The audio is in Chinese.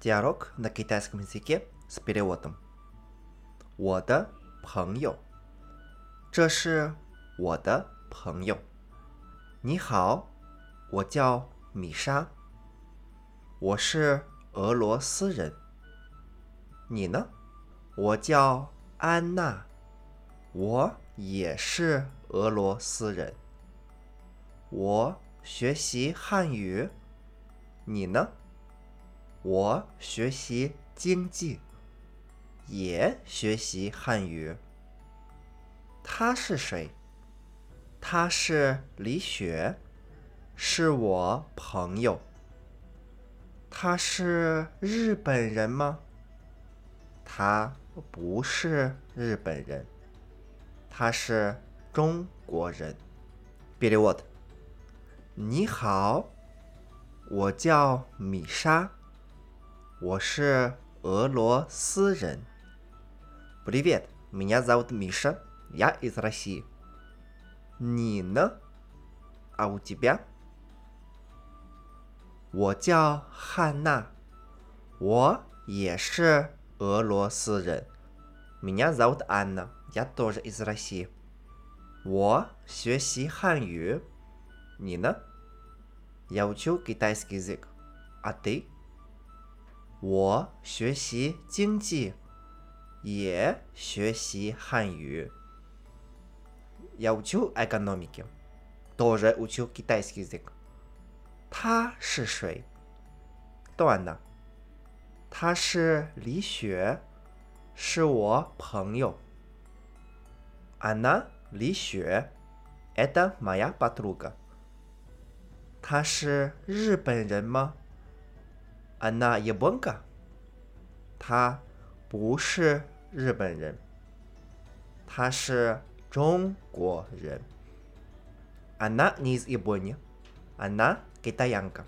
Диалог на китайском языке с переводом. 我的朋友，这是我的朋友。你好，我叫米莎，我是俄罗斯人。你呢？我叫安娜，我也是俄罗斯人。我学习汉语，你呢？ 我学习经济也学习汉语。他是谁？他是李雪是我朋友。他是日本人吗？他不是日本人。他是中国人。Billy what 你好我叫米莎。我是俄罗斯人。Привет, меня зовут Миша, я из России. 你呢？А у тебя？我叫汉娜，我也是俄罗斯人。Меня зовут Анна, я тоже из России. 我学习汉语，你呢？Я учу китайский язык, а ты？ 我学习经济，也学习汉语。Я учу экономики, тоже учу китайский язык. 他是谁？断了。他是李雪，是我朋友。Она 李雪，это моя подруга. 他是日本人吗 ？Она японка，他不是日本人，他是中国人。Она не из Японии, она китаянка.